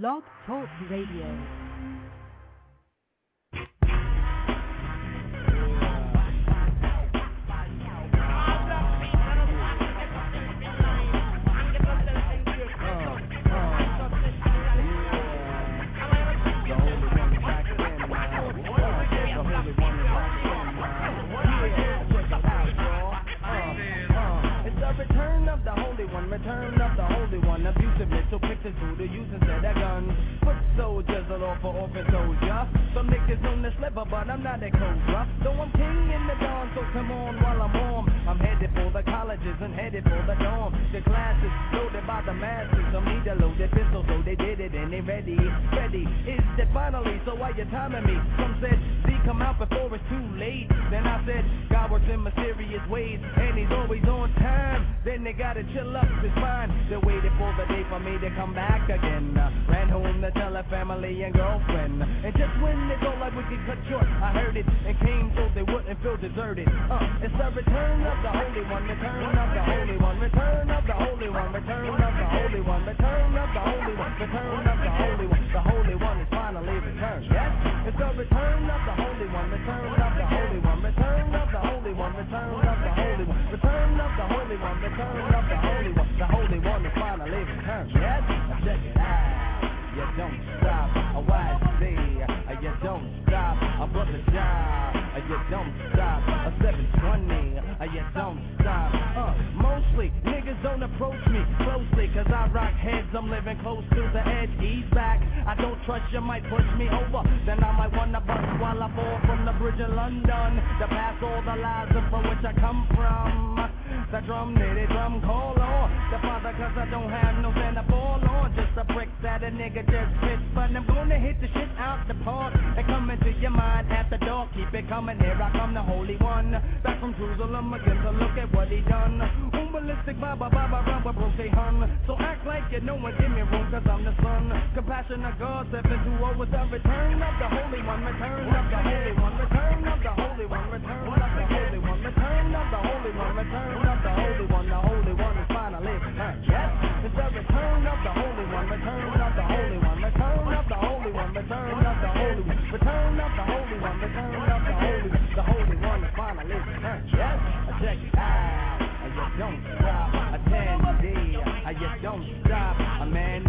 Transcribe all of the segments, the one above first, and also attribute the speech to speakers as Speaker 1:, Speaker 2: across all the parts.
Speaker 1: Blog Talk Radio.
Speaker 2: Return of the Holy One, return of the Holy One. Abusive mental pictures who to use instead of guns. Foot soldiers all over orphan soldier. Some niggas on the slipper, but I'm not a cobra. So I'm king in the dawn, so come on while I'm warm. I'm headed for the colleges and headed for the dorm. The classes loaded by the masses. Some need a loaded pistol, so they did it and they ready. Ready is that finally, so why you timing me? Some said, see, come out before it's too late. Then I said, God works in mysterious ways, and he's always on time. Then they gotta chill up his mind. They waited for the day for me to come back again. Uh, ran home to tell her family and girlfriend. And just when they thought like we could cut short, I heard it and came so they wouldn't feel deserted. Uh, it's the return of the Holy One, return of the Holy One, return of the Holy One, return of the Holy One, return of the Holy One, return of the Holy One. The Holy One is finally returned. Yes, it's the return of the Holy One, return of the Holy One, return of the Holy One, return close to the edge. Ease back, I don't trust you might push me over, then I might wanna bust while I fall from the bridge in London. To pass all the lies from which I come from. The drum, nitty drum, call on the father, cause I don't have no stand to that a nigga just spits, but I'm gonna hit the shit out the park and come into your mind at the door. Keep it coming, here I come, the Holy One. Back from Jerusalem again to look at what he done. Umbalistic, baba, baba, rubber, broke they hun. So act like you know and give me room, cause I'm the son. Compassion of God, seven to oh, with the return of the Holy One, return of the Holy One, return of the Holy One, return of the Holy One, return of the Holy One, return of the Holy One, the Holy don't stop, a man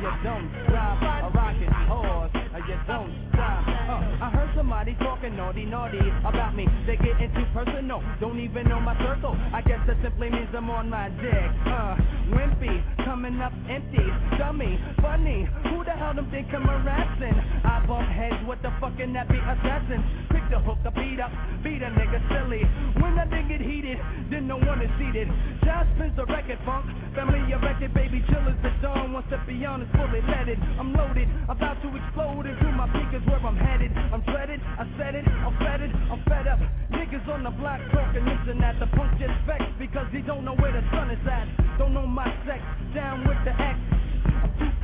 Speaker 2: you don't stop, a rocking horse, you don't stop. Uh, I heard somebody talking naughty, naughty about me. They getting too personal, don't even know my circle. I guess that simply means I'm on my dick. Uh, wimpy, coming up empty, dummy, funny. Who the hell them think I'm harassing? I bump heads with the fucking nappy assassins. To hook the beat up, beat a nigga silly. When I did get heated, then no one is seated. Just spins the record funk, family erected, baby chillers the dawn. Once the beyond is fully leaded, I'm loaded, about to explode into my peak is where I'm headed. I'm dreaded, I said it, I'm fed I'm fed up. Niggas on the block talking this and that. The punk just vexed because he don't know where the sun is at. Don't know my sex, down with the X.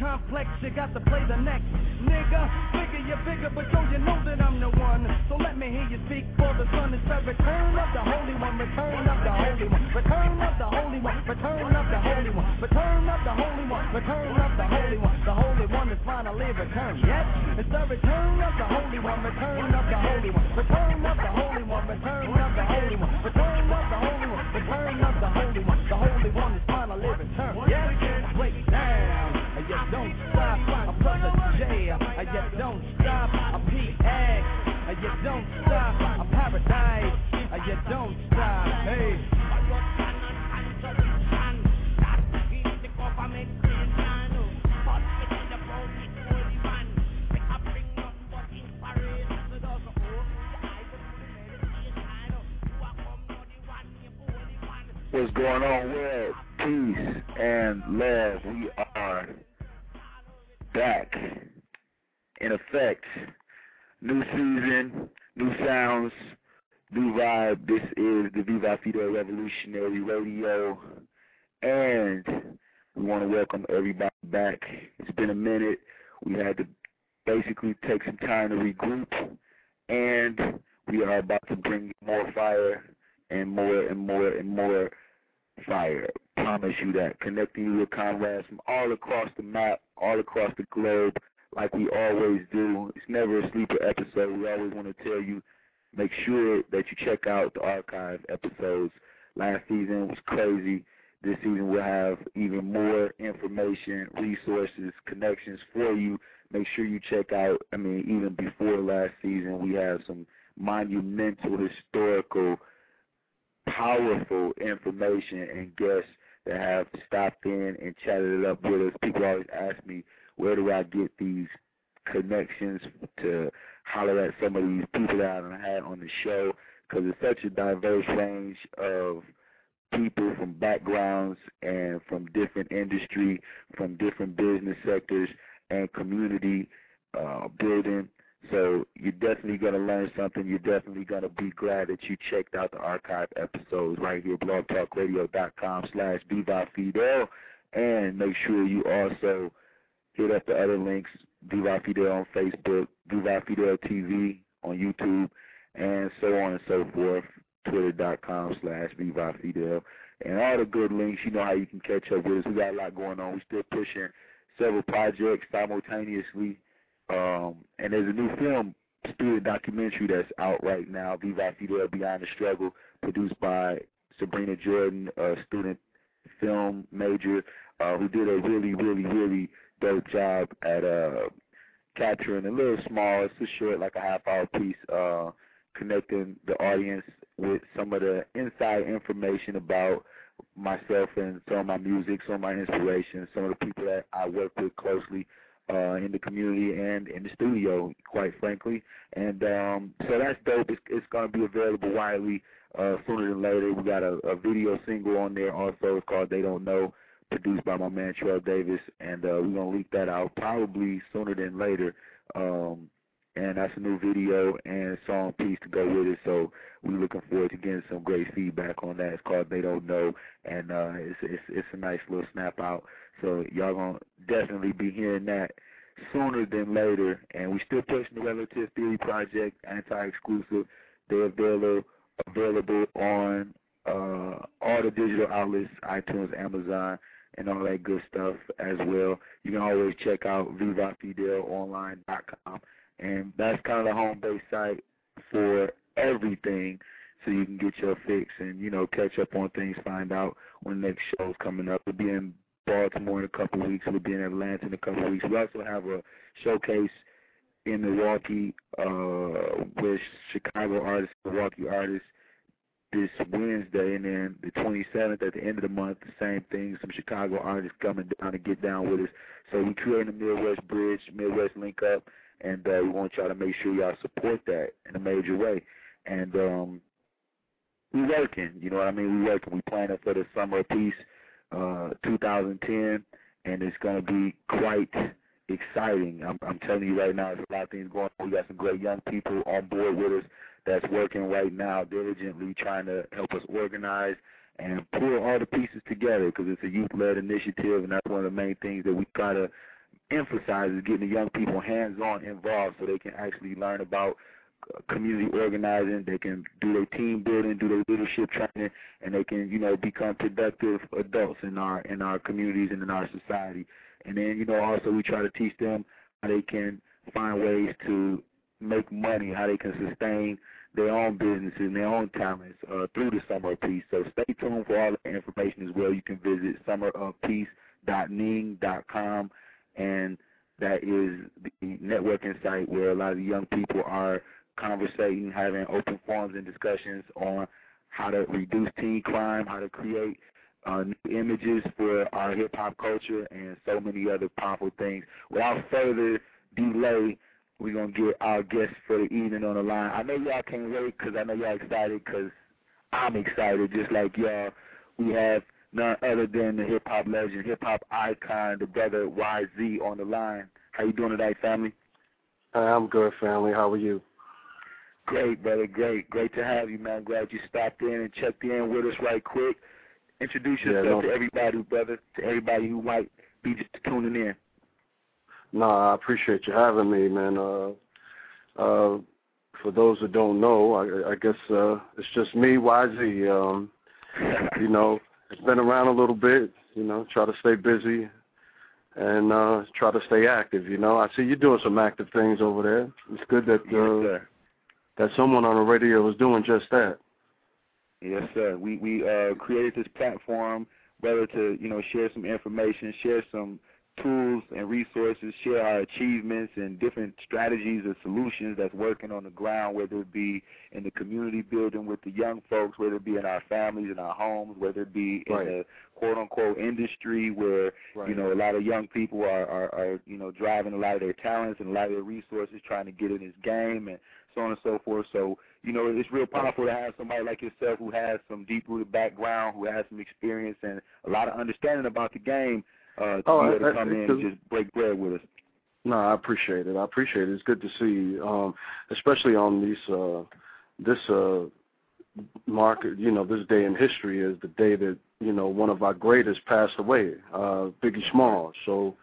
Speaker 2: Complex, you got to play the next. Nigga, figure you're bigger, but don't you know that I'm the one? So let me hear you speak for the sun. It's the return of the Holy One, return of the Holy One, return of the Holy One, return of the Holy One, return of the Holy One, return of the Holy One. The Holy One is finally returned. Yes, it's the return of the Holy One, return of the Holy One, return of the Holy One, return of the Holy One, return of the Holy One, return of the Holy One. The Holy One is finally returned. Don't stop, a paradise. You don't stop, hey.
Speaker 3: What's going on, world? Peace and love. We are back in effect. New season, new sounds, new vibe. This is the Viva Fidel Revolutionary Radio, and we want to welcome everybody back. It's been a minute. We had to basically take some time to regroup, and we are about to bring more fire and more and more and more fire. promise you that. Connecting you with comrades from all across the map, all across the globe, like we always do. It's never a sleeper episode. We always want to tell you, make sure that you check out the archive episodes. Last season was crazy. This season we'll have even more information, resources, connections for you. Make sure you check out, I mean, even before last season, we have some monumental, historical, powerful information and guests that have stopped in and chatted it up with us. People always ask me, where do I get these connections to holler at some of these people that I've had on the show? Because it's such a diverse range of people from backgrounds and from different industry, from different business sectors and community uh, building. So you're definitely going to learn something. You're definitely going to be glad that you checked out the archive episodes right here, blogtalkradio.com slash Fidel. And make sure you also hit up the other links, Viva Fidel on Facebook, Viva Fidel TV on YouTube, and so on and so forth, twitter.com slash Viva Fidel. And all the good links, you know how you can catch up with us. We got a lot going on. We're still pushing several projects simultaneously um, and there's a new film, student documentary that's out right now, Viva Fidel Beyond the Struggle, produced by Sabrina Jordan, a student film major, uh, who did a really, really, really dope job at uh, capturing a little small, it's a short, like a half hour piece, uh, connecting the audience with some of the inside information about myself and some of my music, some of my inspirations, some of the people that I work with closely uh, in the community and in the studio, quite frankly. And um, so that's dope. It's, it's going to be available widely uh, sooner than later. We got a, a video single on there also. It's called They Don't Know, produced by my man Terrell Davis, and uh, we're to leak that out probably sooner than later. Um, and that's a new video and song piece to go with it. So we're looking forward to getting some great feedback on that. It's called They Don't Know, and uh, it's it's it's a nice little snap out. So y'all gonna definitely be hearing that sooner than later. And we still pushing the Relative Theory Project, anti-exclusive. They're available available on uh, all the digital outlets, iTunes, Amazon, and all that good stuff as well. You can always check out VivaFidelOnline.com, and that's kind of the home base site for everything. So you can get your fix and you know catch up on things, find out when the next show's coming up. We'll be in Baltimore in a couple of weeks. We'll be in Atlanta in a couple of weeks. We also have a showcase in Milwaukee uh, with Chicago artists, Milwaukee artists this Wednesday, and then the 27th at the end of the month, the same thing. Some Chicago artists coming down to get down with us. So we creating a Midwest Bridge, Midwest Link Up, and uh, we want y'all to make sure y'all support that in a major way. And um, we working, you know what I mean? We're working. We planning for the summer piece uh, 2010, and it's going to be quite exciting. I'm, I'm telling you right now, there's a lot of things going on. We got some great young people on board with us that's working right now diligently trying to help us organize and pull all the pieces together because it's a youth-led initiative, and that's one of the main things that we try to emphasize is getting the young people hands-on involved so they can actually learn about community organizing. They can do their team building, do their leadership training, and they can, you know, become productive adults in our in our communities and in our society. And then, you know, also we try to teach them how they can find ways to make money, how they can sustain their own businesses and their own talents uh, through the Summer of Peace. So stay tuned for all the information as well. You can visit summerofpeace.ning.com, and that is the networking site where a lot of young people are conversating, having open forums and discussions on how to reduce teen crime, how to create uh, new images for our hip hop culture, and so many other powerful things. Without further delay, we're going to get our guests for the evening on the line. I know y'all can't wait because I know y'all excited because I'm excited just like y'all. We have none other than the hip hop legend, hip hop icon, the brother YZ on the line. How you doing today, family?
Speaker 1: I'm good, family. How are you?
Speaker 3: Great, brother. Great. Great to have you, man. Glad you stopped in and checked in with us right quick. Introduce yourself yeah, no. to everybody, brother, to everybody who might be just tuning in.
Speaker 1: No, I appreciate you having me, man. Uh, uh, for those that don't know, I, I guess uh, it's just me, YZ. Um, you know, it's been around a little bit. You know, try to stay busy and uh try to stay active. You know, I see you doing some active things over there. It's good that uh,
Speaker 3: yes,
Speaker 1: that someone on the radio is doing just that.
Speaker 3: Yes, sir. We we uh, created this platform whether to you know share some information, share some tools and resources, share our achievements and different strategies or solutions that's working on the ground, whether it be in the community building with the young folks, whether it be in our families, in our homes, whether it be
Speaker 1: right.
Speaker 3: in the quote unquote industry where
Speaker 1: right.
Speaker 3: you know a lot of young people are, are are you know driving a lot of their talents and a lot of their resources trying to get in this game and so on and so forth. So you know, it's real powerful to have somebody like yourself who has some deep rooted background, who has some experience and a lot of understanding about the game uh, to
Speaker 1: oh,
Speaker 3: be able to come in and just break bread with us.
Speaker 1: No, I appreciate it. I appreciate it. It's good to see, you, um, especially on these uh, this uh, market. You know, this day in history is the day that you know one of our greatest passed away, uh, Biggie Smalls. So,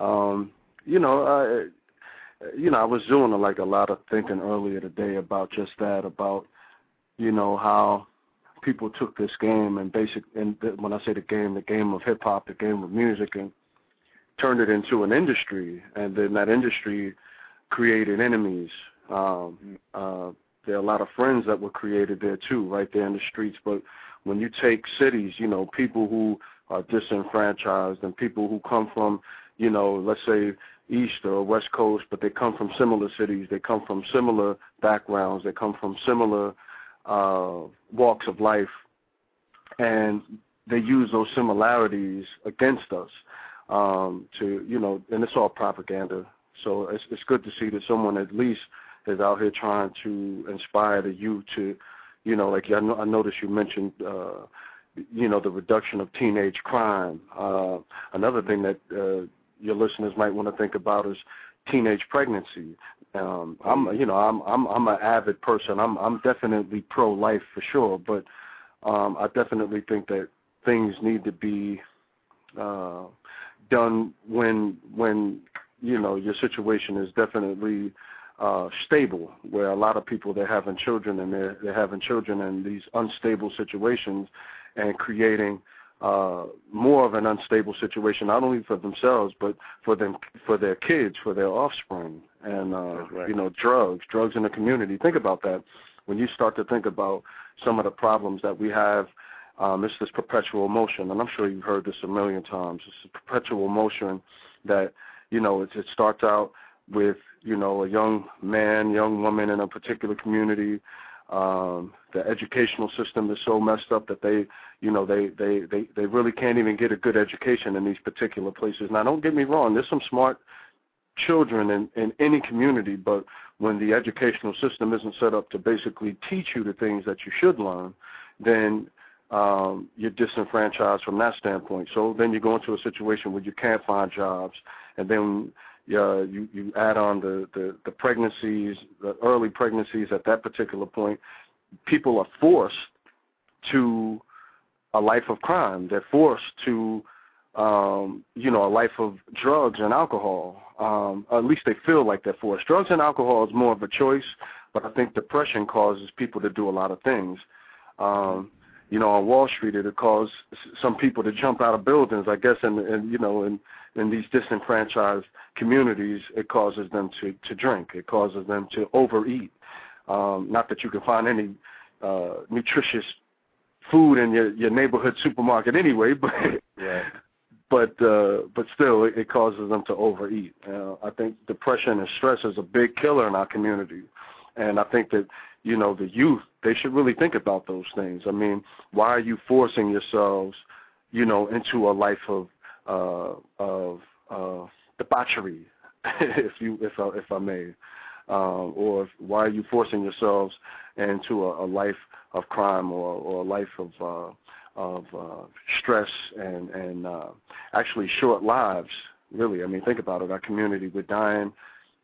Speaker 1: um, you know, I, you know, I was doing like a lot of thinking earlier today about just that, about you know how people took this game and basic and when I say the game, the game of hip hop, the game of music, and turned it into an industry, and then that industry created enemies. Um, uh, there are a lot of friends that were created there too, right there in the streets. But when you take cities, you know, people who are disenfranchised and people who come from, you know, let's say East or West Coast, but they come from similar cities. They come from similar backgrounds. They come from similar uh, walks of life, and they use those similarities against us um, to, you know, and it's all propaganda. So it's, it's good to see that someone at least is out here trying to inspire the youth to, you know, like I, I noticed you mentioned, uh, you know, the reduction of teenage crime. Uh, another thing that uh, your listeners might want to think about is teenage pregnancy. Um, I'm, you know, I'm I'm I'm an avid person. I'm I'm definitely pro life for sure, but um, I definitely think that things need to be uh, done when when you know your situation is definitely uh, stable. Where a lot of people they're having children and they're they're having children in these unstable situations and creating uh, more of an unstable situation, not only for themselves but for them, for their kids, for their offspring, and uh,
Speaker 3: right.
Speaker 1: you know, drugs, drugs in the community. Think about that. When you start to think about some of the problems that we have, um, it's this perpetual motion, and I'm sure you've heard this a million times. It's a perpetual motion that you know it, it starts out with you know a young man, young woman in a particular community um, the educational system is so messed up that they, you know, they, they, they, they really can't even get a good education in these particular places. Now, don't get me wrong. There's some smart children in, in any community, but when the educational system isn't set up to basically teach you the things that you should learn, then um, you're disenfranchised from that standpoint. So then you go into a situation where you can't find jobs, and then uh, you you add on the, the the pregnancies, the early pregnancies at that particular point, people are forced to a life of crime. They're forced to um, you know a life of drugs and alcohol. Um, at least they feel like they're forced. Drugs and alcohol is more of a choice, but I think depression causes people to do a lot of things. Um, you know, on Wall Street, it caused some people to jump out of buildings. I guess, and and you know, in in these disenfranchised communities, it causes them to to drink. It causes them to overeat. Um, not that you can find any uh, nutritious food in your your neighborhood supermarket anyway, but
Speaker 3: yeah.
Speaker 1: but uh, but still, it, it causes them to overeat. Uh, I think depression and stress is a big killer in our community, and I think that you know the youth they should really think about those things. I mean, why are you forcing yourselves, you know, into a life of uh, of uh, debauchery, if you if I, if I may, um, or if, why are you forcing yourselves into a, a life of crime or, or a life of uh, of uh, stress and and uh, actually short lives? Really, I mean, think about it. Our community, we're dying,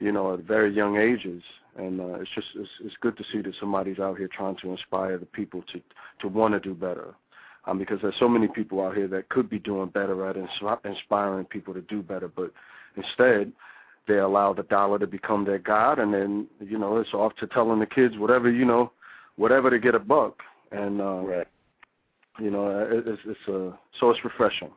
Speaker 1: you know, at very young ages, and uh, it's just it's, it's good to see that somebody's out here trying to inspire the people to to want to do better um, because there's so many people out here that could be doing better at inspiring people to do better, but instead they allow the dollar to become their god, and then you know it's off to telling the kids whatever you know, whatever to get a buck, and uh,
Speaker 3: right.
Speaker 1: You know, it's it's a so it's refreshing.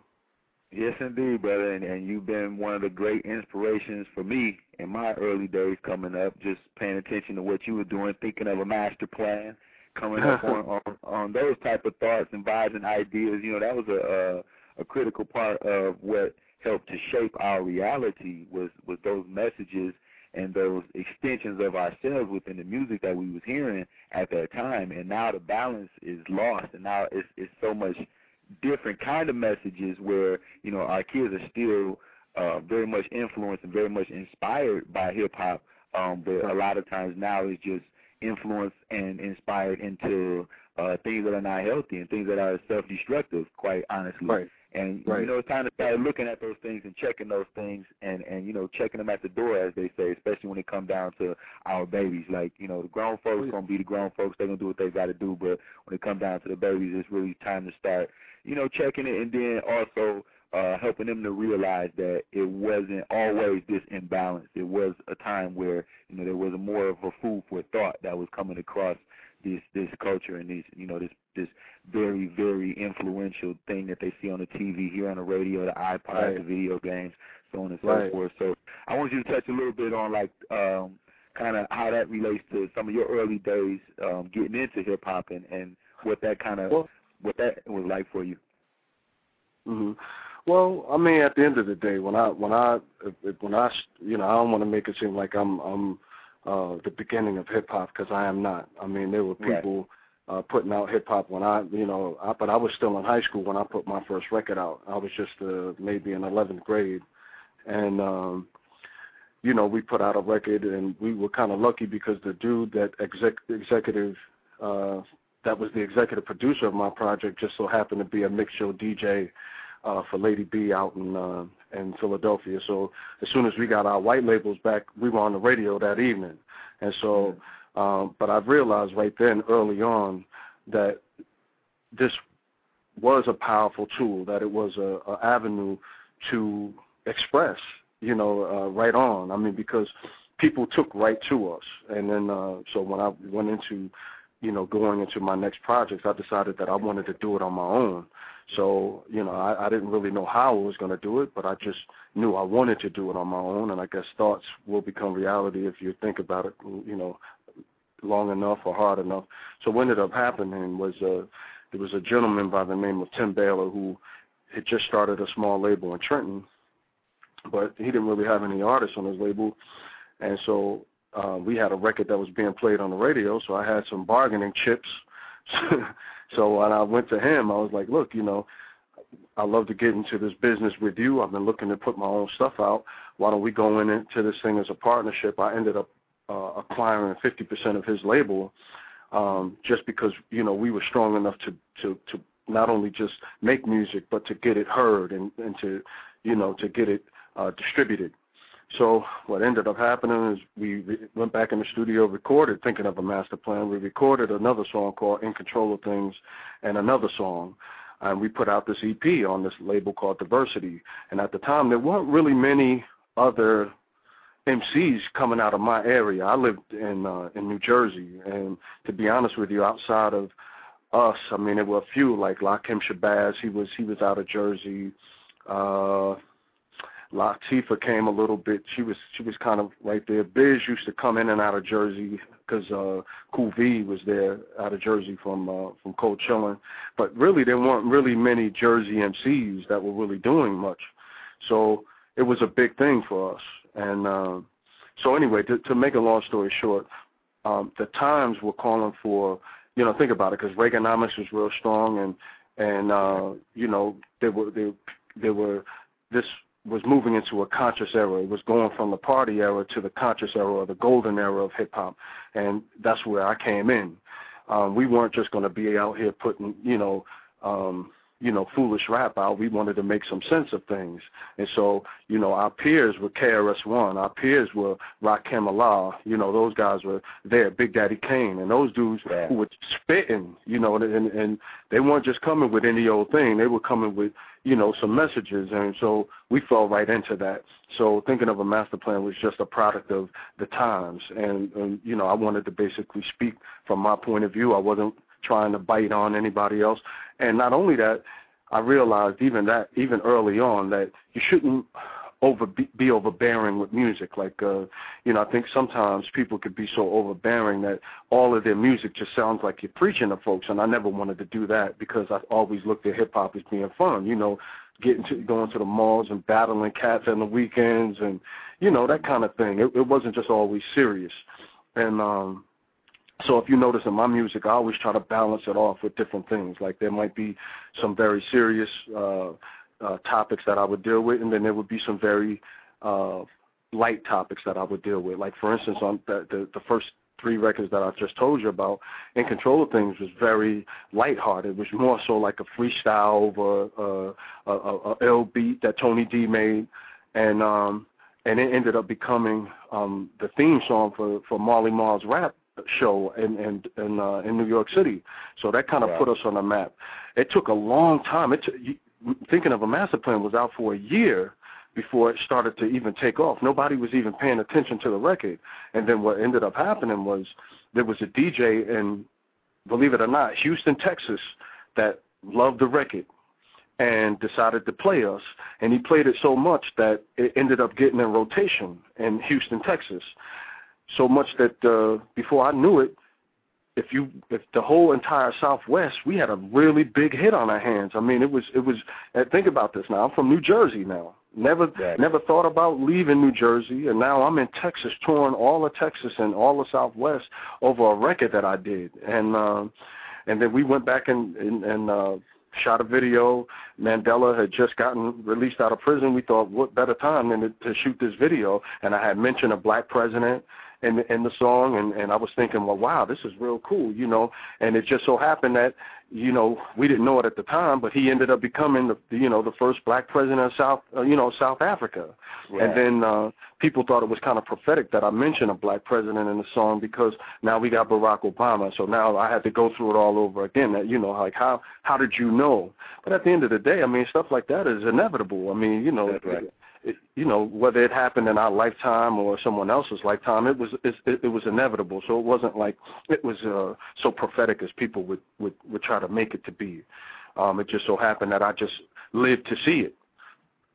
Speaker 3: Yes, indeed, brother, and, and you've been one of the great inspirations for me in my early days coming up. Just paying attention to what you were doing, thinking of a master plan, coming up on, on on those type of thoughts and vibes and ideas. You know, that was a a, a critical part of what helped to shape our reality was was those messages and those extensions of ourselves within the music that we was hearing at that time. And now the balance is lost, and now it's it's so much different kind of messages where you know our kids are still uh, very much influenced and very much inspired by hip hop, um, but a lot of times now it's just influenced and inspired into uh, things that are not healthy and things that are self-destructive. Quite honestly,
Speaker 1: right.
Speaker 3: And
Speaker 1: right.
Speaker 3: you know, it's time to start looking at those things and checking those things, and and you know, checking them at the door, as they say, especially when it comes down to our babies. Like you know, the grown folks gonna be the grown folks; they're gonna do what they got to do. But when it comes down to the babies, it's really time to start, you know, checking it, and then also uh, helping them to realize that it wasn't always this imbalance. It was a time where you know there was a more of a food for thought that was coming across this this culture and these you know this this very very influential thing that they see on the TV, here on the radio, the iPod,
Speaker 1: right.
Speaker 3: the video games, so on and so
Speaker 1: right.
Speaker 3: forth. So I want you to touch a little bit on like um, kind of how that relates to some of your early days um, getting into hip hop and and what that kind of
Speaker 1: well,
Speaker 3: what that was like for you.
Speaker 1: Mhm. Well, I mean, at the end of the day, when I when I when I you know I don't want to make it seem like I'm I'm uh, the beginning of hip hop because I am not. I mean, there were people
Speaker 3: right.
Speaker 1: uh, putting out hip hop when I, you know, I, but I was still in high school when I put my first record out. I was just uh, maybe in 11th grade, and um, you know, we put out a record, and we were kind of lucky because the dude that exec executive uh, that was the executive producer of my project just so happened to be a mix show DJ uh, for Lady B out in uh, in Philadelphia. So as soon as we got our white labels back, we were on the radio that evening. And so, um, but I've realized right then, early on, that this was a powerful tool. That it was a, a avenue to express, you know, uh, right on. I mean, because people took right to us. And then, uh, so when I went into, you know, going into my next projects, I decided that I wanted to do it on my own. So, you know, I, I didn't really know how I was going to do it, but I just knew I wanted to do it on my own. And I guess thoughts will become reality if you think about it, you know, long enough or hard enough. So what ended up happening was uh, there was a gentleman by the name of Tim Baylor who had just started a small label in Trenton, but he didn't really have any artists on his label. And so uh, we had a record that was being played on the radio, so I had some bargaining chips. So when I went to him, I was like, look, you know, I love to get into this business with you. I've been looking to put my own stuff out. Why don't we go in into this thing as a partnership? I ended up uh, acquiring 50% of his label um, just because, you know, we were strong enough to, to, to not only just make music, but to get it heard and, and to, you know, to get it uh, distributed. So what ended up happening is we went back in the studio, recorded Thinking of a Master Plan. We recorded another song called In Control of Things and another song. And we put out this EP on this label called Diversity. And at the time, there weren't really many other MCs coming out of my area. I lived in uh, in New Jersey, and to be honest with you, outside of us, I mean, there were a few like Lakim Shabazz. He was he was out of Jersey. Uh, Latifah came a little bit. She was she was kind of right there. Biz used to come in and out of Jersey because uh, Cool V was there out of Jersey from uh, from Cold Chillin'. But really, there weren't really many Jersey MCs that were really doing much. So it was a big thing for us. And uh, so anyway, to, to make a long story short, um, the Times were calling for you know think about it because Reaganomics was real strong and and uh, you know there were there there were this was moving into a conscious era. It was going from the party era to the conscious era, or the golden era of hip hop, and that's where I came in. Um, we weren't just going to be out here putting, you know, um, you know, foolish rap out. We wanted to make some sense of things, and so, you know, our peers were KRS One, our peers were Rakim Allah. You know, those guys were there, Big Daddy Kane, and those dudes
Speaker 3: yeah.
Speaker 1: who were spitting. You know, and, and they weren't just coming with any old thing. They were coming with you know, some messages. And so we fell right into that. So thinking of a master plan was just a product of the times. And, and, you know, I wanted to basically speak from my point of view. I wasn't trying to bite on anybody else. And not only that, I realized even that even early on that you shouldn't over be, be overbearing with music. Like uh, you know, I think sometimes people could be so overbearing that all of their music just sounds like you're preaching to folks. And I never wanted to do that because I always looked at hip hop as being fun. You know, getting to going to the malls and battling cats on the weekends and you know that kind of thing. It, it wasn't just always serious. And um so if you notice in my music, I always try to balance it off with different things. Like there might be some very serious uh, uh, topics that I would deal with, and then there would be some very uh, light topics that I would deal with. Like for instance, on the, the the first three records that I just told you about, In Control of Things was very lighthearted. It was more so like a freestyle over uh, a, a, a L beat that Tony D made, and um, and it ended up becoming um, the theme song for for Marley Marl's rap show in in in, uh, in New York City. So that kind of put us on the map. It took a long time. It took, thinking of a master plan was out for a year before it started to even take off. Nobody was even paying attention to the record. And then what ended up happening was there was a DJ in, believe it or not, Houston, Texas, that loved the record and decided to play us. And he played it so much that it ended up getting in rotation in Houston, Texas so much that uh, before I knew it, if you if the whole entire Southwest, we had a really big hit on our hands. I mean, it was it was. Think about this now. I'm from New Jersey now. Never
Speaker 3: right.
Speaker 1: never thought about leaving New Jersey, and now I'm in Texas, touring all of Texas and all the Southwest over a record that I did, and uh, and then we went back and and, and uh, shot a video. Mandela had just gotten released out of prison. We thought, what better time than to, to shoot this video? And I had mentioned a black president in the, in the song, and and I was thinking, well, wow, this is real cool, you know. And it just so happened that you know we didn't know it at the time, but he ended up becoming the you know the first black president of South uh, you know South Africa.
Speaker 3: Right.
Speaker 1: And then uh, people thought it was kind of prophetic that I mentioned a black president in the song because now we got Barack Obama. So now I had to go through it all over again. That you know like how how did you know? But at the end of the day, I mean stuff like that is inevitable. I mean you know.
Speaker 3: That's right
Speaker 1: it, you know, whether it happened in our lifetime or someone else's lifetime, it was it, it was inevitable. So it wasn't like it was uh, so prophetic as people would, would would try to make it to be. Um, it just so happened that I just lived to see it,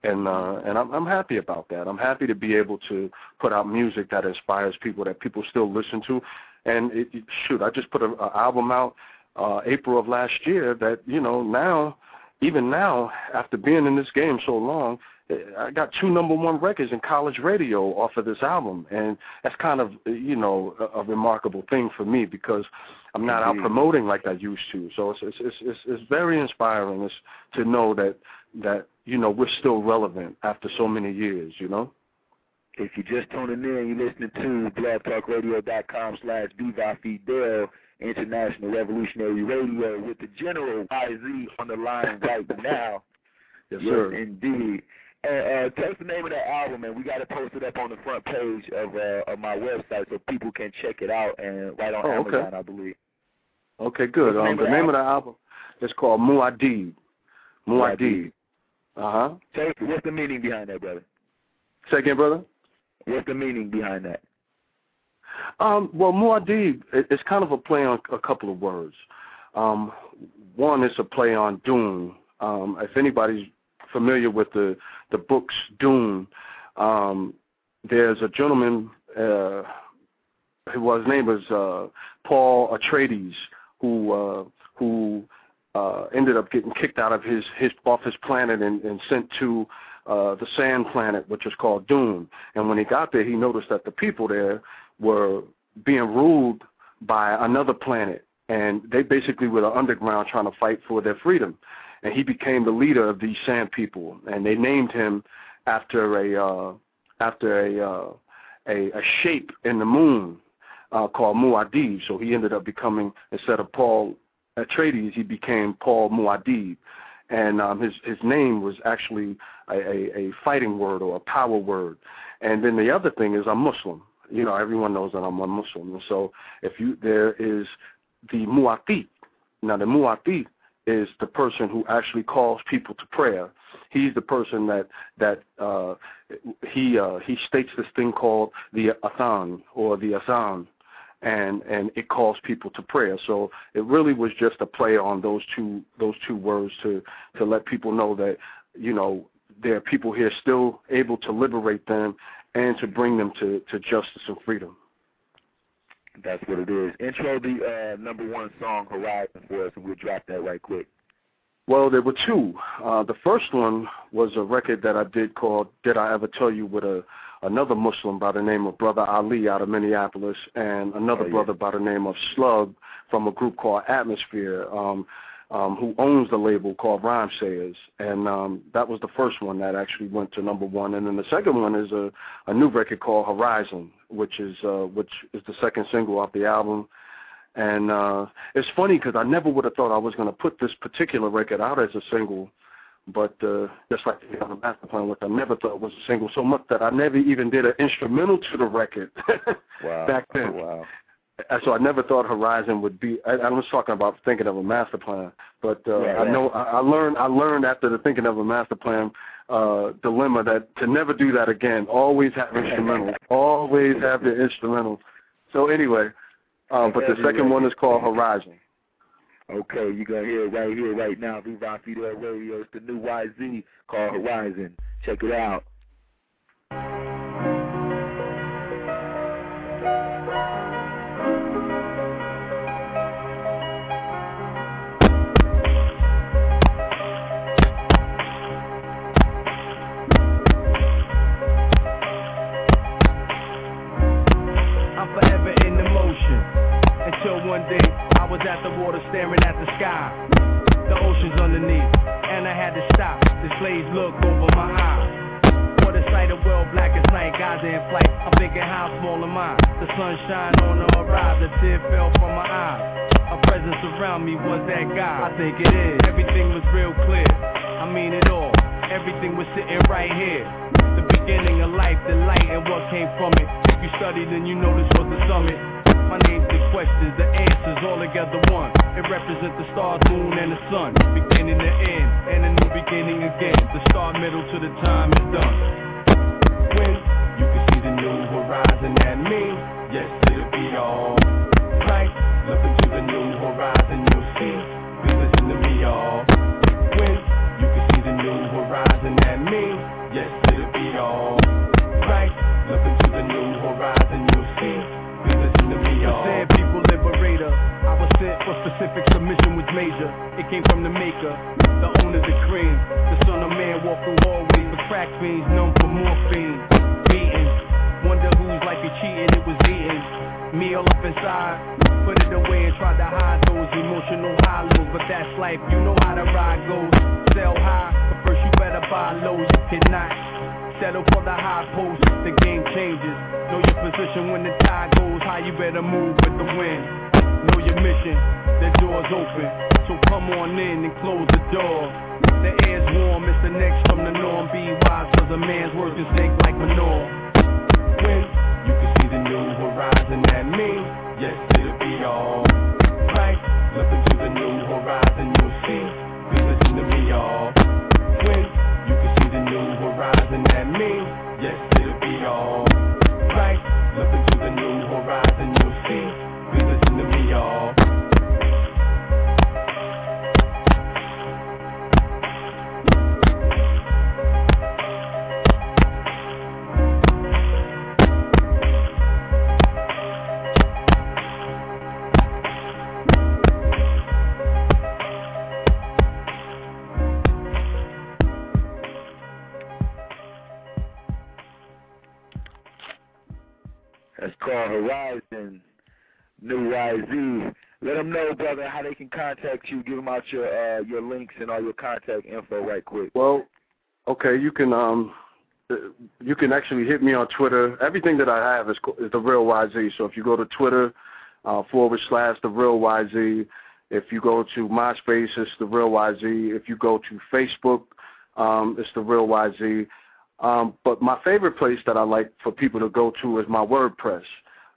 Speaker 1: and uh, and I'm, I'm happy about that. I'm happy to be able to put out music that inspires people that people still listen to. And it, it, shoot, I just put an album out uh, April of last year that you know now, even now after being in this game so long I got two number one records in college radio off of this album, and that's kind of you know a, a remarkable thing for me because I'm not out promoting like I used to. So it's it's it's it's, it's very inspiring it's, to know that that you know we're still relevant after so many years. You know.
Speaker 3: If you're just tuning in, you're listening to blogtalkradio.com slash Viva Fidel International Revolutionary Radio with the General YZ on the line right now.
Speaker 1: Yes, sir.
Speaker 3: indeed. Uh, uh, tell us the name of that album, and we got to post it up on the front page of uh, of my website so people can check it out and right on
Speaker 1: oh,
Speaker 3: Amazon,
Speaker 1: okay.
Speaker 3: I believe.
Speaker 1: Okay, good. Um,
Speaker 3: the
Speaker 1: the
Speaker 3: name
Speaker 1: name of the album is called Muad'Dib. Muad'Dib. Uh huh.
Speaker 3: Tell us, what's the meaning behind that, brother?
Speaker 1: Say again, brother.
Speaker 3: What's the meaning behind that?
Speaker 1: Um, well, Muad'Dib, it, it's kind of a play on a couple of words. Um, one is a play on Dune. Um, if anybody's familiar with the the books Dune, um, there's a gentleman uh, who his name was uh, Paul Atreides who uh, who uh, ended up getting kicked out of his his off his planet and, and sent to uh, the sand planet, which is called Dune. And when he got there, he noticed that the people there were being ruled by another planet, and they basically were the underground trying to fight for their freedom and he became the leader of these Sand People, and they named him after a uh, after a, uh, a a shape in the moon uh, called Muad'Dib. So he ended up becoming instead of Paul Atreides, he became Paul Muad'Dib, and um, his his name was actually a, a, a fighting word or a power word. And then the other thing is I'm Muslim. You know, everyone knows that I'm a Muslim. And so if you there is the Mu'atit. Now the Mu'atit is the person who actually calls people to prayer. He's the person that that uh, he uh, he states this thing called the Athan or the Azan, and and it calls people to prayer. So it really was just a play on those two those two words to to let people know that you know there are people here still able to liberate them and to bring them to to justice and freedom.
Speaker 3: That's what it is. Intro the uh, number one song Horizon for us, and we'll drop that right quick.
Speaker 1: Well, there were two. Uh, the first one was a record that I did called "Did I Ever Tell You" with a another Muslim by the name of Brother Ali out of Minneapolis, and another
Speaker 3: oh, yeah.
Speaker 1: brother by the name of Slug from a group called Atmosphere, um, um, who owns the label called Rhyme Rhymesayers. And um, that was the first one that actually went to number one. And then the second one is a, a new record called Horizon, which is uh, which is the second single off the album. And uh, it's funny because I never would have thought I was going to put this particular record out as a single, but uh, just like the other master plan, which I never thought was a single, so much that I never even did an instrumental to the record
Speaker 3: wow.
Speaker 1: back then.
Speaker 3: Oh, wow.
Speaker 1: So I never thought Horizon would be. I, I was talking about thinking of a master plan, but uh,
Speaker 3: Yeah,
Speaker 1: I
Speaker 3: yeah.
Speaker 1: know I, I learned. I learned after the thinking of a master plan uh, dilemma that to never do that again. Always have instrumental. always have the instrumental. So anyway, uh, but the second one is called Horizon.
Speaker 3: Okay, you're to hear it right here, right now. Viva Fidel Radio. It's the new YZ called Horizon. Check it out.
Speaker 4: One day I was at the water staring at the sky. The ocean's underneath, and I had to stop. This lazy look over my eyes. What a sight of world black as night, guys in flight. I'm thinking how small am I? The sunshine on the horizon, the tear fell from my eyes. A presence around me was that guy. I think it is. Everything was real clear. I mean it all. Everything was sitting right here. The beginning of life, the light and what came from it. If you study, then you know this was the summit. Name's the questions, the answers all together one. It represents the stars, moon, and the sun. Beginning to end, and a new beginning again. The start, middle to the time is done. When you can see the new horizon, that means yes the be all. Right, look into the new horizon, you'll see. New
Speaker 3: YZ. Let them know, brother, how they can contact you. Give them out your uh, your links and all your contact info right quick.
Speaker 1: Well, okay, you can um, uh, you can actually hit me on Twitter. Everything that I have is is the real YZ. So if you go to Twitter uh, forward slash the real YZ, if you go to MySpace, it's the real YZ. If you go to Facebook, um, it's the real YZ. Um, but my favorite place that I like for people to go to is my WordPress.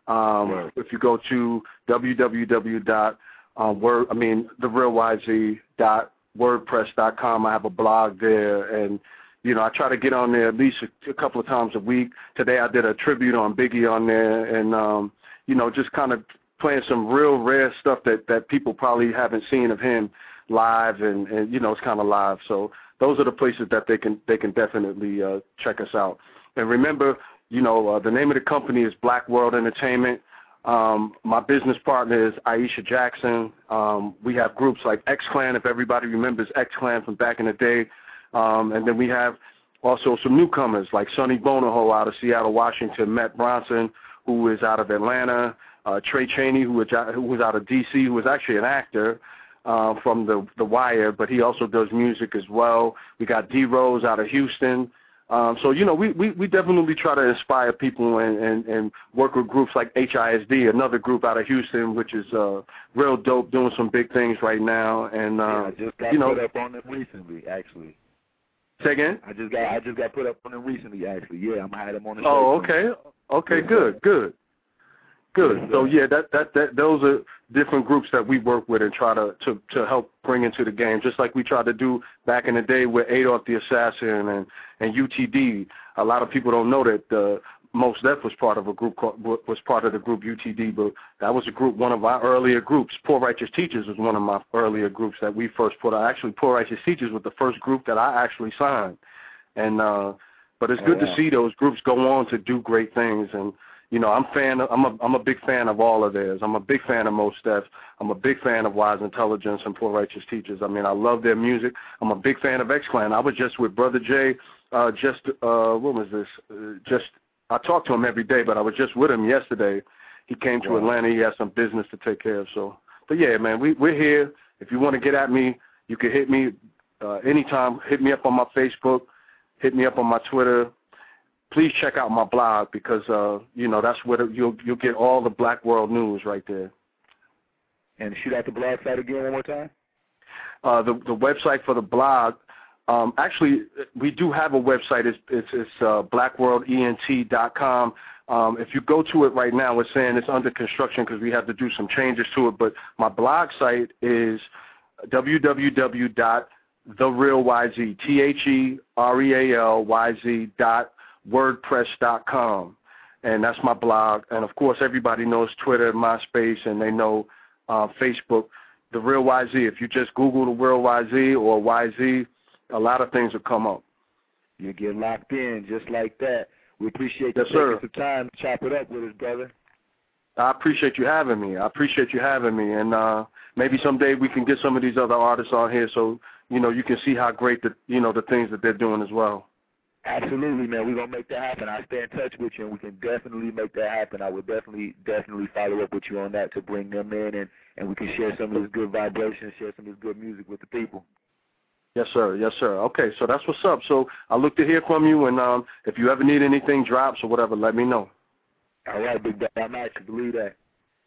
Speaker 1: Um,
Speaker 3: Right.
Speaker 1: If you go to www. Um, word, I mean, the real YZ dot wordpress.com. I have a blog there, and you know, I try to get on there at least a, a couple of times a week. Today, I did a tribute on Biggie on there, and um, you know, just kind of playing some real rare stuff that that people probably haven't seen of him live, and and you know, it's kind of live. So those are the places that they can they can definitely uh, check us out. And remember, you know, uh, the name of the company is Blackworld Entertainment. Um, my business partner is Aisha Jackson. Um, we have groups like X Clan, if everybody remembers X Clan from back in the day. Um, and then we have also some newcomers like Sonny Bonoho out of Seattle, Washington, Matt Bronson, who is out of Atlanta, uh, Tray Chaney, who was, who was out of D.C., who was actually an actor uh, from The The Wire, but he also does music as well. We got D Rose out of Houston. Um, so you know, we, we, we definitely try to inspire people and, and, and work with groups like HISD, another group out of Houston, which is uh, real dope, doing some big things right now. And uh,
Speaker 3: yeah, I just got
Speaker 1: you know,
Speaker 3: put up on them recently, actually.
Speaker 1: Say again?
Speaker 3: I just got I just got put up on them recently, actually. Yeah, I'm gonna have them on the show.
Speaker 1: Oh, okay, okay, good, good. Good. So yeah, that that that those are different groups that we work with and try to to to help bring into the game, just like we tried to do back in the day with 8-Off the Assassin and and UTD. A lot of people don't know that uh, Mos Def was part of a group called, was part of the group UTD, but that was a group, one of our earlier groups. Poor Righteous Teachers was one of my earlier groups that we first put out. Actually, Poor Righteous Teachers was the first group that I actually signed, and uh, but it's good
Speaker 3: oh,
Speaker 1: to see those groups go on to do great things and you know, I'm fan. Of, I'm a I'm a big fan of all of theirs. I'm a big fan of Mos Def. I'm a big fan of Wise Intelligent and Poor Righteous Teachers. I mean, I love their music. I'm a big fan of X Clan. I was just with Brother J. Uh, just uh, what was this? Uh, just I talk to him every day, but I was just with him yesterday. He came to
Speaker 3: wow.
Speaker 1: Atlanta. He has some business to take care of. So, but yeah, man, we we're here. If you want to get at me, you can hit me uh, anytime. Hit me up on my Facebook. Hit me up on my Twitter please check out my blog because uh, you know that's where you'll you'll get all the Black World news right there.
Speaker 3: And shoot out the blog site again one more time.
Speaker 1: Uh, the the website for the blog. Um, actually, we do have a website. It's it's, it's uh, blackworldent.com. Um, if you go to it right now, it's saying it's under construction because we have to do some changes to it. But my blog site is www.therealyz, T-H-E-R-E-A-L-Y-Z dot wordpress.com, and that's my blog. And of course, everybody knows Twitter, MySpace, and they know uh, Facebook. The Real YZ. If you just Google the Real YZ or YZ, a lot of things will come up.
Speaker 3: You get locked in just like that. We appreciate you
Speaker 1: yes,
Speaker 3: taking
Speaker 1: sir.
Speaker 3: some time to chop it up with us, brother.
Speaker 1: I appreciate you having me. I appreciate you having me, and uh, maybe someday we can get some of these other artists on here, so you know you can see how great the you know the things that they're doing as well.
Speaker 3: Absolutely, man. We're gonna make that happen. I stay in touch with you, and we can definitely make that happen. I would definitely, definitely follow up with you on that to bring them in, and and we can share some of this good vibration, share some of this good music with the people.
Speaker 1: Yes, sir. Yes, sir. Okay, so that's what's up. So I look to hear from you, and um, if you ever need anything drops or whatever, let me know.
Speaker 3: All right, big dog. I'm actually believe that.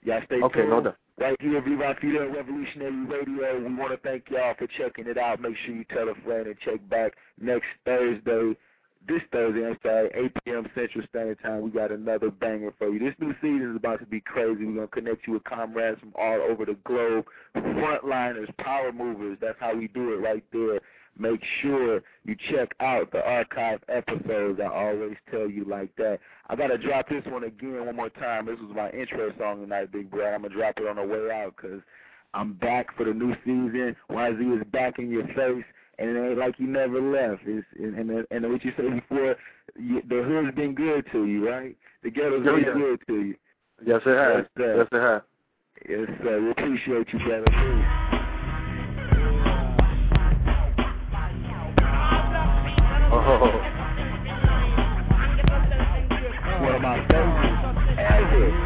Speaker 3: Y'all stay
Speaker 1: okay,
Speaker 3: tuned.
Speaker 1: no doubt.
Speaker 3: Right here, Viva Fidel Revolutionary Radio. We want to thank y'all for checking it out. Make sure you tell a friend and check back next Thursday this Thursday, I'm sorry, 8 p.m. Central Standard Time, we got another banger for you. This new season is about to be crazy. We're going to connect you with comrades from all over the globe, frontliners, power movers. That's how we do it right there. Make sure you check out the archive episodes. I always tell you like that. I got to drop this one again one more time. This was my intro song tonight, Big Bro. I'm going to drop it on the way out because I'm back for the new season. YZ is back in your face and it ain't like you never left. It's and and, and what you said before, you, the hood's been good to you, right? The ghetto's oh, been
Speaker 1: yeah.
Speaker 3: good to you.
Speaker 1: Yes, it has.
Speaker 3: Yes,
Speaker 1: yes, it has.
Speaker 3: Yes, sir. We appreciate you, brother. Too.
Speaker 1: Oh.
Speaker 3: One of my favorites ever.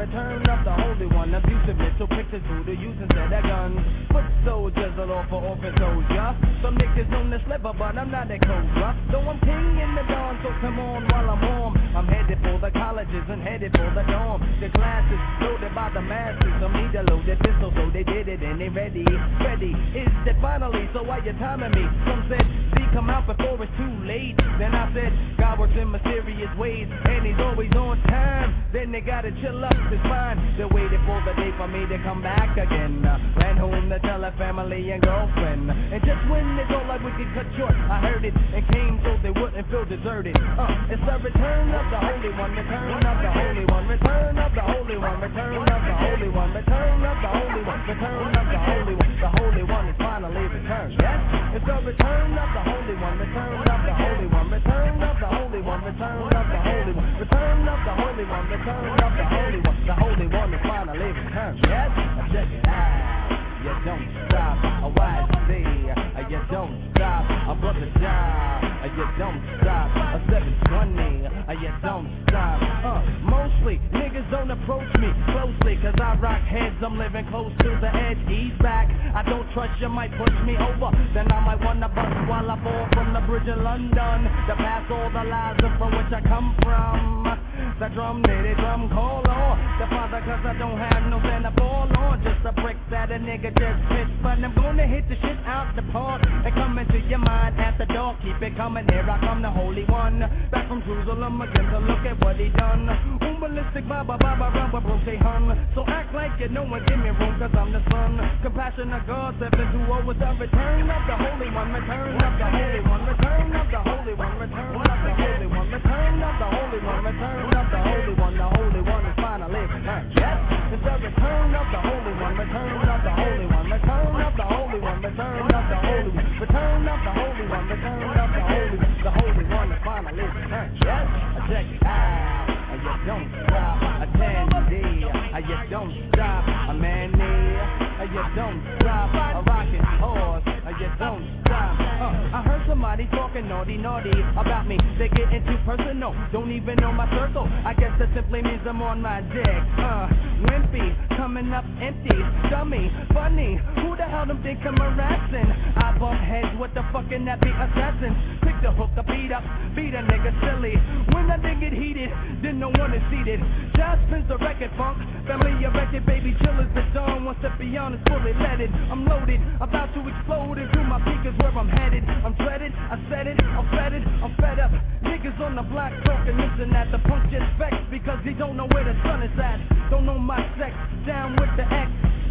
Speaker 2: Return of the Holy One. Abusive mental pictures who the use instead of guns. Foot soldiers all over orphan soldier. Some niggas known to sliver, but I'm not a cobra. Though I'm king in the dawn, so come on while I'm warm. I'm headed for the colleges and headed for the dorm. The classes loaded by the masses. Some need to load their pistol, so they did it and they ready. Ready is that finally, so why you timing me? Some said, come out before it's too late. Then I said, God works in mysterious ways, and he's always on time. Then they gotta chill up, it's fine. They're waiting for the day for me to come back again. Ran home to tell her family and girlfriend. And just when they thought like we could cut short, I heard it and came so they wouldn't feel deserted. Uh, it's the return of the Holy One, return of the Holy One, return of the Holy One, return of the Holy One, return of the Holy One, return of the Holy One. The Holy One is finally returned. Yes, it's the return of the Holy One, return of the Holy One, return of the Holy One, return of the Holy One, return of the Holy One, return of the Holy One. The Holy One is finally returned. Yes, it out. You don't stop, a YC, you don't stop, a brother job, you don't stop, a 720, you don't stop. Uh, mostly niggas don't approach me closely, cause I rock heads, I'm living close to the edge. Ease back, I don't trust you might push me over, then I might wanna bust while I fall from the bridge in London to pass all the lies from which I come from. The drum, they drum call on the father, cause I don't have no stand to on, just a brick that a nigga just missed. But I'm gonna hit the shit out the park and come into your mind at the door. Keep it coming, here I come, the Holy One. Back from Jerusalem again to look at what he done. Umbalistic, baba, baba, rubber, broke they hung. So act like you know and give me room, cause I'm the son. Compassion of God, 720 with the return of the Holy One, return of the Holy One, return of the Holy One, return of the Holy One, return of the Holy One, return of the Holy One, the Holy One is finally returned. Yes, it's the return of the Holy One, return of the Holy One, return of the Holy One, return of the Holy One, return of the Holy One, return of the Holy One, the Holy One is finally returned. Yes, check it out, you don't stop, a dandy, you don't stop, a manny, you don't stop, a rocking horse, you don't stop. I talking naughty, naughty about me. They getting too personal, don't even know my circle. I guess that simply means I'm on my dick. Uh, wimpy, coming up empty, dummy, funny. Who the hell them think I'm harassing? I bump heads with the fucking nappy assassins. Pick the hook, the beat up, beat a nigga silly. When I did get heated, then no one is seated. Just spins the record funk, family erected, baby chillers the dawn. Once the beyond is fully leaded, I'm loaded, about to explode into my peak is where I'm headed. I'm dreaded, I said it, I'm fed it, I'm fed up. Niggas on the block talking this and that. The punk just vexed because he don't know where the sun is at. Don't know my sex, down with the X.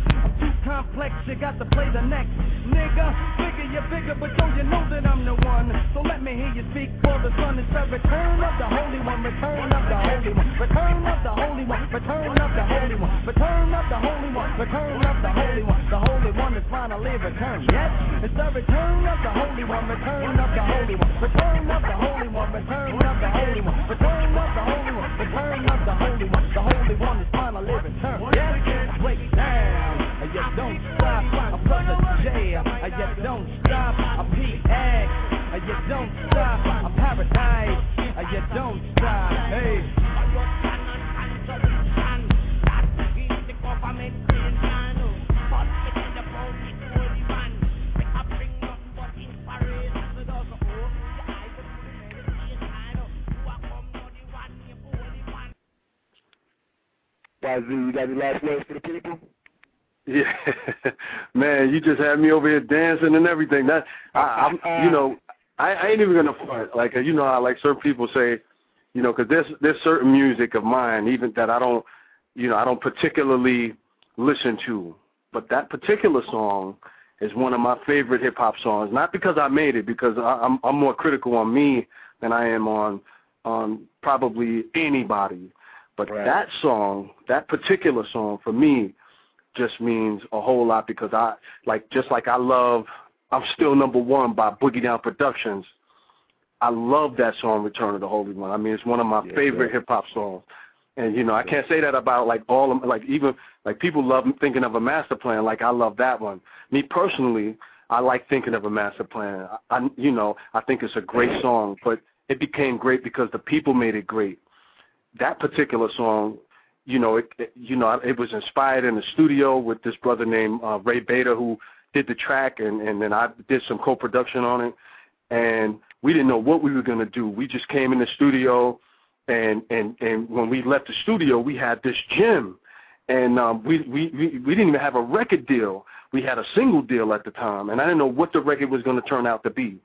Speaker 2: I'm too complex, you got to play the next. Nigga, bigger you're bigger, but don't you know that I'm the one? So let me hear you speak for the sun. It's the return of the Holy One, return of the Holy One, return of the Holy One, return of the Holy One, return of the Holy One, return of the Holy One. The Holy One is finally returned. Yes, the return of the Holy One, return of the Holy One, return of the Holy One, return of the Holy One, return of the Holy One, return of the Holy One. The Holy One is finally returned. Yes, break down. You don't stop, a brother J, you don't stop, a PX, you don't stop,
Speaker 3: YZ, you got any last words for the people?
Speaker 1: Yeah, man, you just had me over here dancing and everything. That I, I'm, you know, I, I ain't even gonna front. Like you know how like certain people say, you know, because there's there's certain music of mine even that I don't, you know, I don't particularly listen to. But that particular song is one of my favorite hip hop songs. Not because I made it, because I, I'm I'm more critical on me than I am on on probably anybody. But
Speaker 3: Right.
Speaker 1: that song, that particular song, for me, just means a whole lot because I like just like I love I'm still number one by Boogie Down Productions. I love that song Return of the Holy One. I mean it's one of my
Speaker 3: Yes,
Speaker 1: favorite
Speaker 3: sir.
Speaker 1: hip hop songs. And you know, I can't say that about like all of like even like people love thinking of a master plan like I love that one. Me personally, I like thinking of a master plan. I, I you know, I think it's a great song, but it became great because the people made it great. That particular song you know, it, it you know, it was inspired in the studio with this brother named uh, Ray Beta who did the track, and and then I did some co-production on it, and we didn't know what we were gonna do. We just came in the studio, and and and when we left the studio, we had this gym, and um, we, we we we didn't even have a record deal. We had a single deal at the time, and I didn't know what the record was going to turn out to be.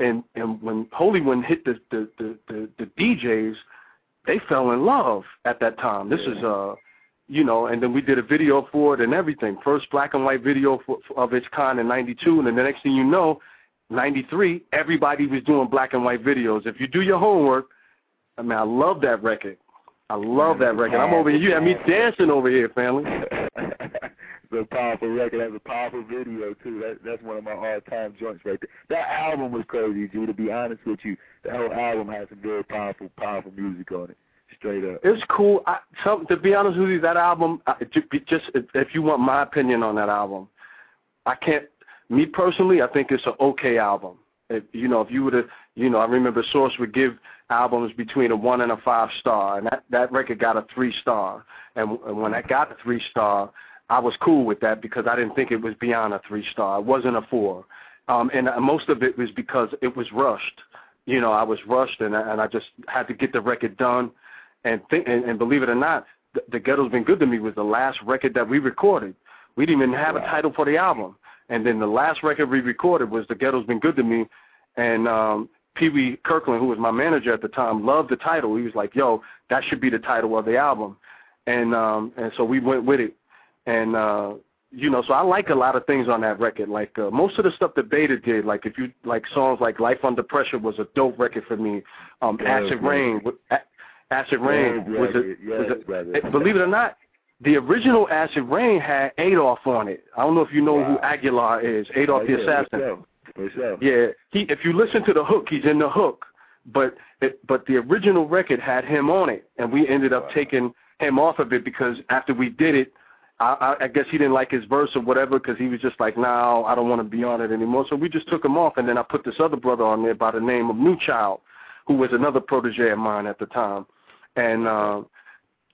Speaker 1: And and when Holy One hit the the the, the, the DJs, they fell in love at that time. This is uh you know, and then we did a video for it and everything. First black and white video for, for, of its kind in '92, and then the next thing you know, '93, everybody was doing black and white videos. If you do your homework, I mean, I love that record. I love that record. I'm over here. You have me dancing over here, family.
Speaker 3: a powerful record. That's a powerful video too. That that's one of my all-time joints right there. That album was crazy, G. To be honest with you, the whole album has some very powerful, powerful music on it. Straight up.
Speaker 1: It's cool. I, some, to be honest with you, that album. I, just if you want my opinion on that album, I can't. Me personally, I think it's an okay album. If, you know, if you would have, you know, I remember Source would give albums between a one and a five star, and that that record got a three star. And, and when I got a three star, I was cool with that because I didn't think it was beyond a three star. It wasn't a four, um, and most of it was because it was rushed. You know, I was rushed, and and I just had to get the record done. And think, and, and believe it or not, the, the Ghetto's Been Good to Me was the last record that we recorded. We didn't even have wow. a title for the album. And then the last record we recorded was The Ghetto's Been Good to Me, and um, Pee Wee Kirkland, who was my manager at the time, loved the title. He was like, "Yo, that should be the title of the album," and um, and so we went with it. And uh, you know, so I like a lot of things on that record. Like uh, most of the stuff that Beta did, like if you like songs like "Life Under Pressure" was a dope record for me. Um, yeah, "Acid Rain," "Acid Rain" yeah, was a, was a believe it or not, the original Acid Rain had 8-Off on it. I don't know if you know wow. who Agallah is, 8-Off the Assassin.
Speaker 3: For sure.
Speaker 1: Yeah, he. If you listen to the hook, he's in the hook, but it, but the original record had him on it, and we ended up wow. taking him off of it because after we did it, I, I, guess he didn't like his verse or whatever because he was just like, no, I don't want to be on it anymore. So we just took him off, and then I put this other brother on there by the name of New Child, who was another protege of mine at the time, and. uh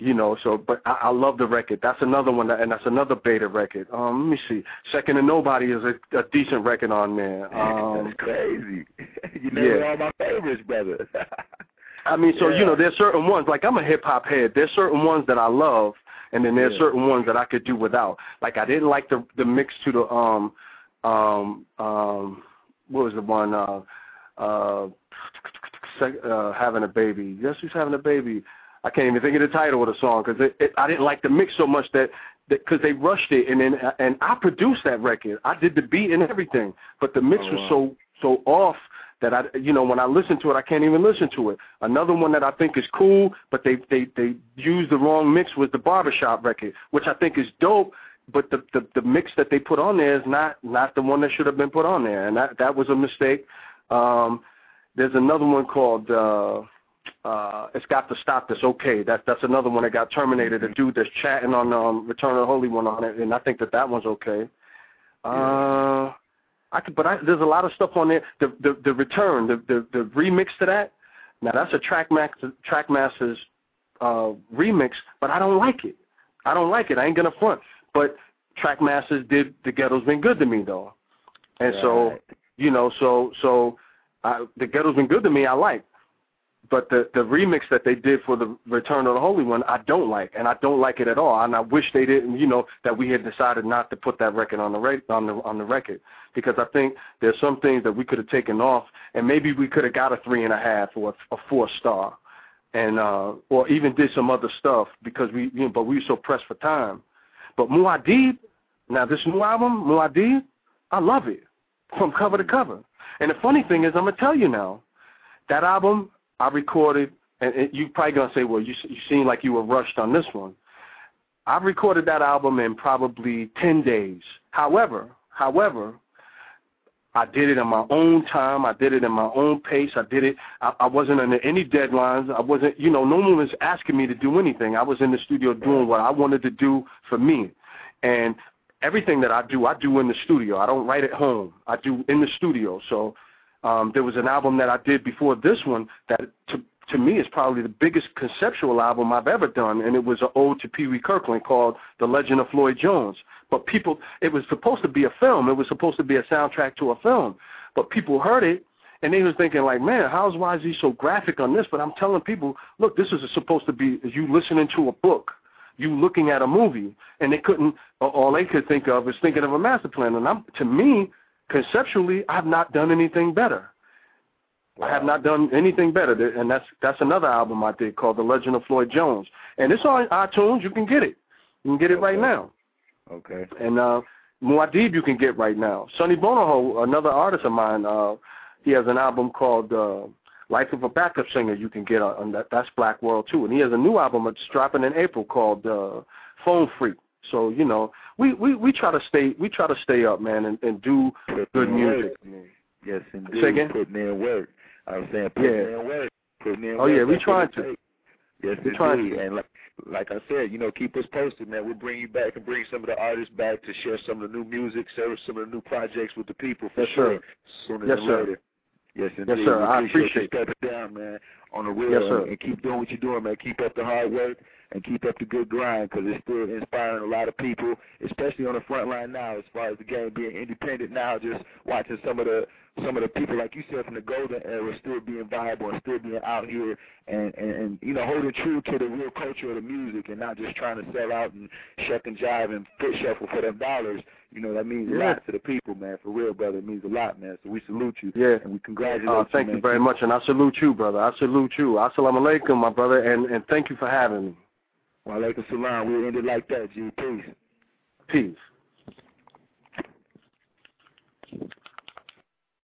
Speaker 1: you know, so but I, I love the record. That's another one, that, and that's another beta record. Um, let me see. Second to Nobody is a, a decent record on there. Um,
Speaker 3: that's crazy. you know, yeah. all my favorites, brother.
Speaker 1: I mean, so yeah. you know, there's certain ones. Like I'm a hip hop head. There's certain ones that I love, and then there's yeah. certain ones that I could do without. Like I didn't like the the mix to the um um um what was the one uh uh, uh having a baby. Yes, who's having a baby? I can't even think of the title of the song because it, it, I didn't like the mix so much that because they rushed it and then and I produced that record. I did the beat and everything, but the mix oh, was so so off that I you know when I listen to it I can't even listen to it. Another one that I think is cool, but they they they used the wrong mix was the barbershop record, which I think is dope. But the, the the mix that they put on there is not not the one that should have been put on there, and that that was a mistake. Um, there's another one called. uh uh, it's got to stop this. Okay, that that's another one that got terminated. A dude that's chatting on um, Return of the Holy One on it, and I think that that one's okay. Uh, I could, but I, there's a lot of stuff on there. The the the return, the the, the remix to that. Now that's a Trackmaster Trackmasters uh, remix, but I don't like it. I don't like it. I ain't gonna front. But Trackmasters did the Ghetto's been good to me though, and right. so you know, so so I, the Ghetto's been good to me. I like but the the remix that they did for the Return of the Holy One, I don't like, and I don't like it at all. And I wish they didn't, you know, that we had decided not to put that record on the on the on the record because I think there's some things that we could have taken off, and maybe we could have got a three and a half or a, a four star, and uh, or even did some other stuff because we, you know, but we were so pressed for time. But Muad'Dib, now this new album, Muad'Dib, I love it from cover to cover. And the funny thing is, I'm gonna tell you now, that album I recorded, and, and you probably gonna say, well, you you seem like you were rushed on this one. I recorded that album in probably ten days. However, however, I did it in my own time. I did it in my own pace. I did it. I, I wasn't under any deadlines. I wasn't, you know, no one was asking me to do anything. I was in the studio doing what I wanted to do for me. And everything that I do, I do in the studio. I don't write at home. I do in the studio. So um, there was an album that I did before this one that to to me is probably the biggest conceptual album I've ever done, and it was an ode to Pee Wee Kirkland called The Legend of Floyd Jones. But people, it was supposed to be a film. It was supposed to be a soundtrack to a film. But people heard it, and they was thinking like, man, how's why is he so graphic on this? But I'm telling people, look, this is supposed to be you listening to a book, you looking at a movie, and they couldn't. All they could think of is thinking of a master plan. And I'm, to me, conceptually, I've not done anything better. Wow. I have not done anything better, and that's that's another album I did called The Legend of Floyd Jones, and it's on iTunes. You can get it. You can get it
Speaker 3: okay.
Speaker 1: right now.
Speaker 3: Okay.
Speaker 1: And uh, Muad'Dib you can get right now. Sonny Bonoho, another artist of mine, uh, he has an album called uh, Life of a Backup Singer. You can get on that. That's Black World too. And he has a new album that's dropping in April called uh, Phone Freak. So you know, we, we we try to stay we try to stay up, man, and, and do
Speaker 3: Put
Speaker 1: good music.
Speaker 3: Work. Yes, indeed.
Speaker 1: Say again?
Speaker 3: Putting in work. I was saying putting
Speaker 1: Yeah.
Speaker 3: in work. Putting in
Speaker 1: Oh,
Speaker 3: work.
Speaker 1: yeah, we trying to.
Speaker 3: Yes,
Speaker 1: We trying to.
Speaker 3: And like, like I said, you know, keep us posted, man. We'll bring you back and bring some of the artists back to share some of the new music, share some of the new projects with the people for
Speaker 1: Yes,
Speaker 3: sure.
Speaker 1: sir.
Speaker 3: Sooner
Speaker 1: Yes,
Speaker 3: than
Speaker 1: sir.
Speaker 3: later. Yes, indeed.
Speaker 1: sir.
Speaker 3: We
Speaker 1: I
Speaker 3: appreciate you stepping down, man, on the real
Speaker 1: Yes, sir.
Speaker 3: and, and keep doing what you're doing, man. Keep up the hard work and keep up the good grind because it's still inspiring a lot of people, especially on the front line now as far as the game being independent now, just watching some of the some of the people like you said from the golden era still being viable and still being out here and, and, and you know holding true to the real culture of the music and not just trying to sell out and shuck and jive and foot shuffle for them dollars. You know that means a lot to the people, man. For real, brother, it means a lot, man. So we salute you
Speaker 1: Yeah.
Speaker 3: and we congratulate
Speaker 1: Uh,
Speaker 3: you.
Speaker 1: thank
Speaker 3: man.
Speaker 1: you very much, and I salute you, brother. I salute you. Assalamu alaikum, my brother, and, and thank you for having me.
Speaker 3: Wa alaikum salam. We'll end it like that, G. Peace.
Speaker 1: Peace.